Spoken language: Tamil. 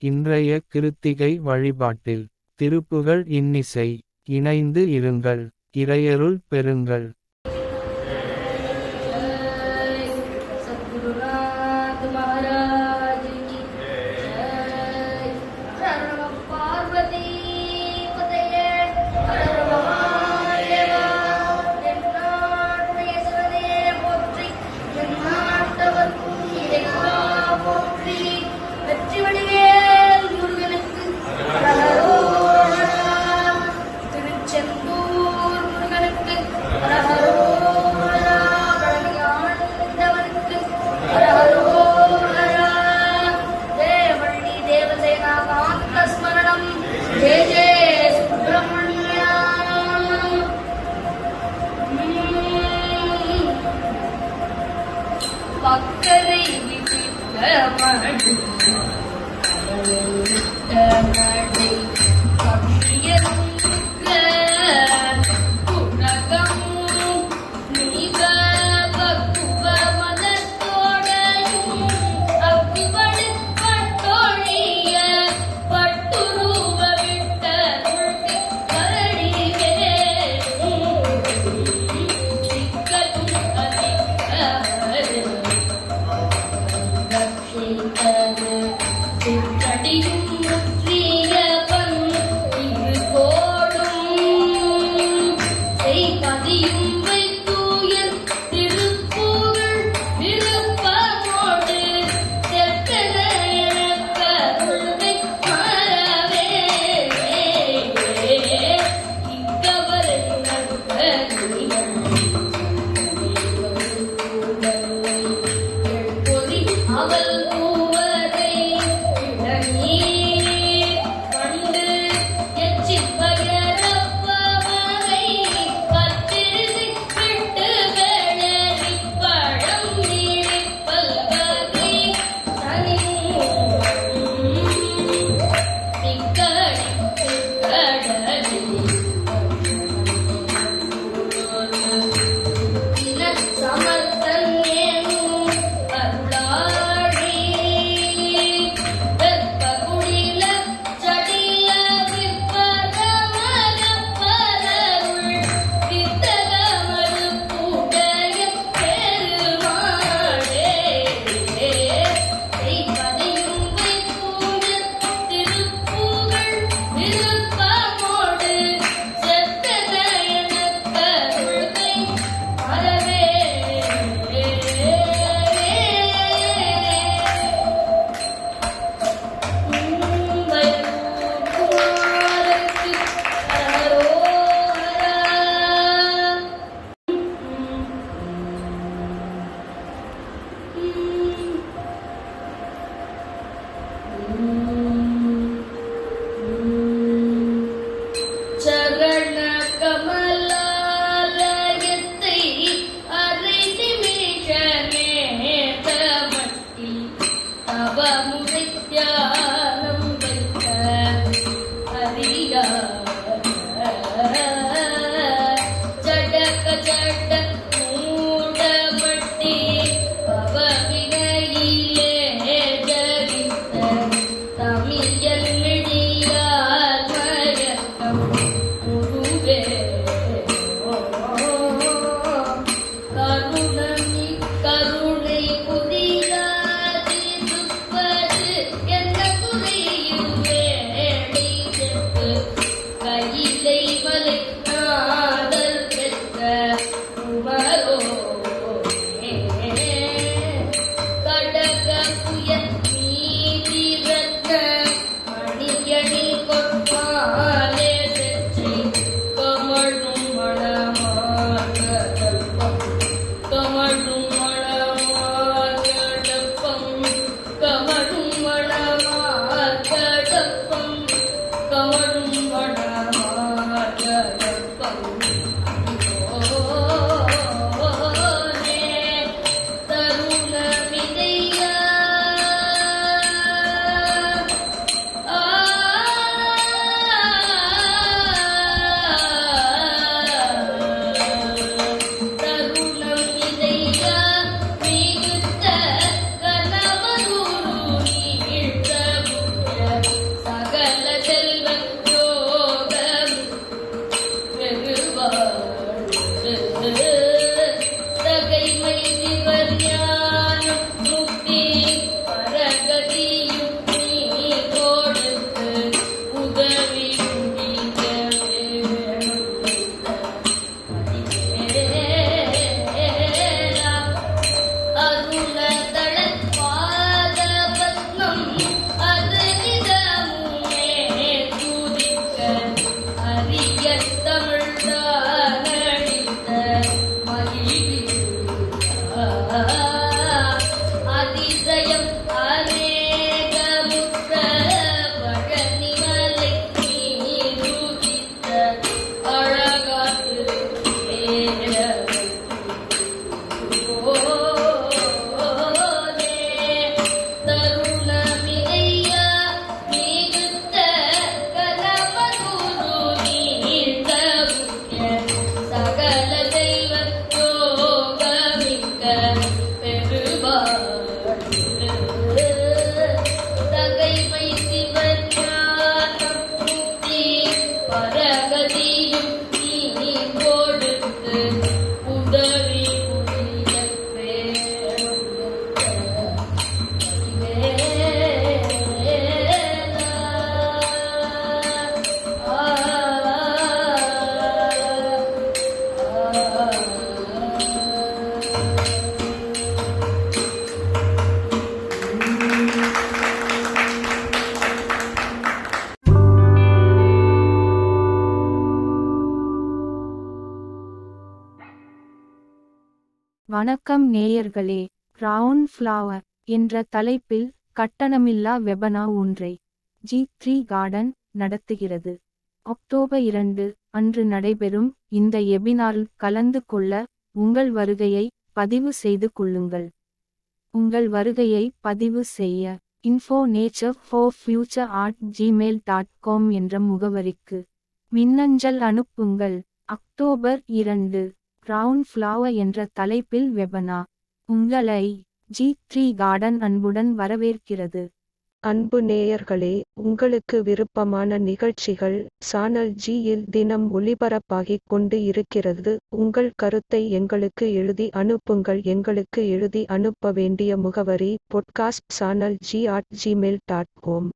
இன்றைய கிருத்திகை வழிபாட்டில் திருப்புகள் இன்னிசை. இணைந்து இருங்கள். இறையருள் பெறுங்கள். Thank you. you. Hallelujah வணக்கம் நேயர்களே ரவுண்ட் ஃப்ளவர் என்ற தலைப்பில் கட்டணமில்லா வெபனா ஒன்றை ஜி த்ரீ கார்டன் நடத்துகிறது. அக்டோபர் இரண்டு அன்று நடைபெறும் இந்த எபினாரில் கலந்து கொள்ள உங்கள் வருகையை பதிவு செய்து கொள்ளுங்கள். உங்கள் வருகையை பதிவு செய்ய info nature for future at Gmail dot com என்ற முகவரிக்கு மின்னஞ்சல் அனுப்புங்கள். அக்டோபர் இரண்டு ரவுண்ட் ஃப்ளவர் என்ற தலைப்பில் வெபனா உங்களை ஜி த்ரீ கார்டன் அன்புடன் வரவேற்கிறது. அன்பு நேயர்களே உங்களுக்கு விருப்பமான நிகழ்ச்சிகள் சானல் ஜியில் தினம் ஒளிபரப்பாகிக் கொண்டு இருக்கிறது. உங்கள் கருத்தை எங்களுக்கு எழுதி அனுப்புங்கள். எங்களுக்கு எழுதி அனுப்ப வேண்டிய முகவரி podcast channel G at Gmail dot com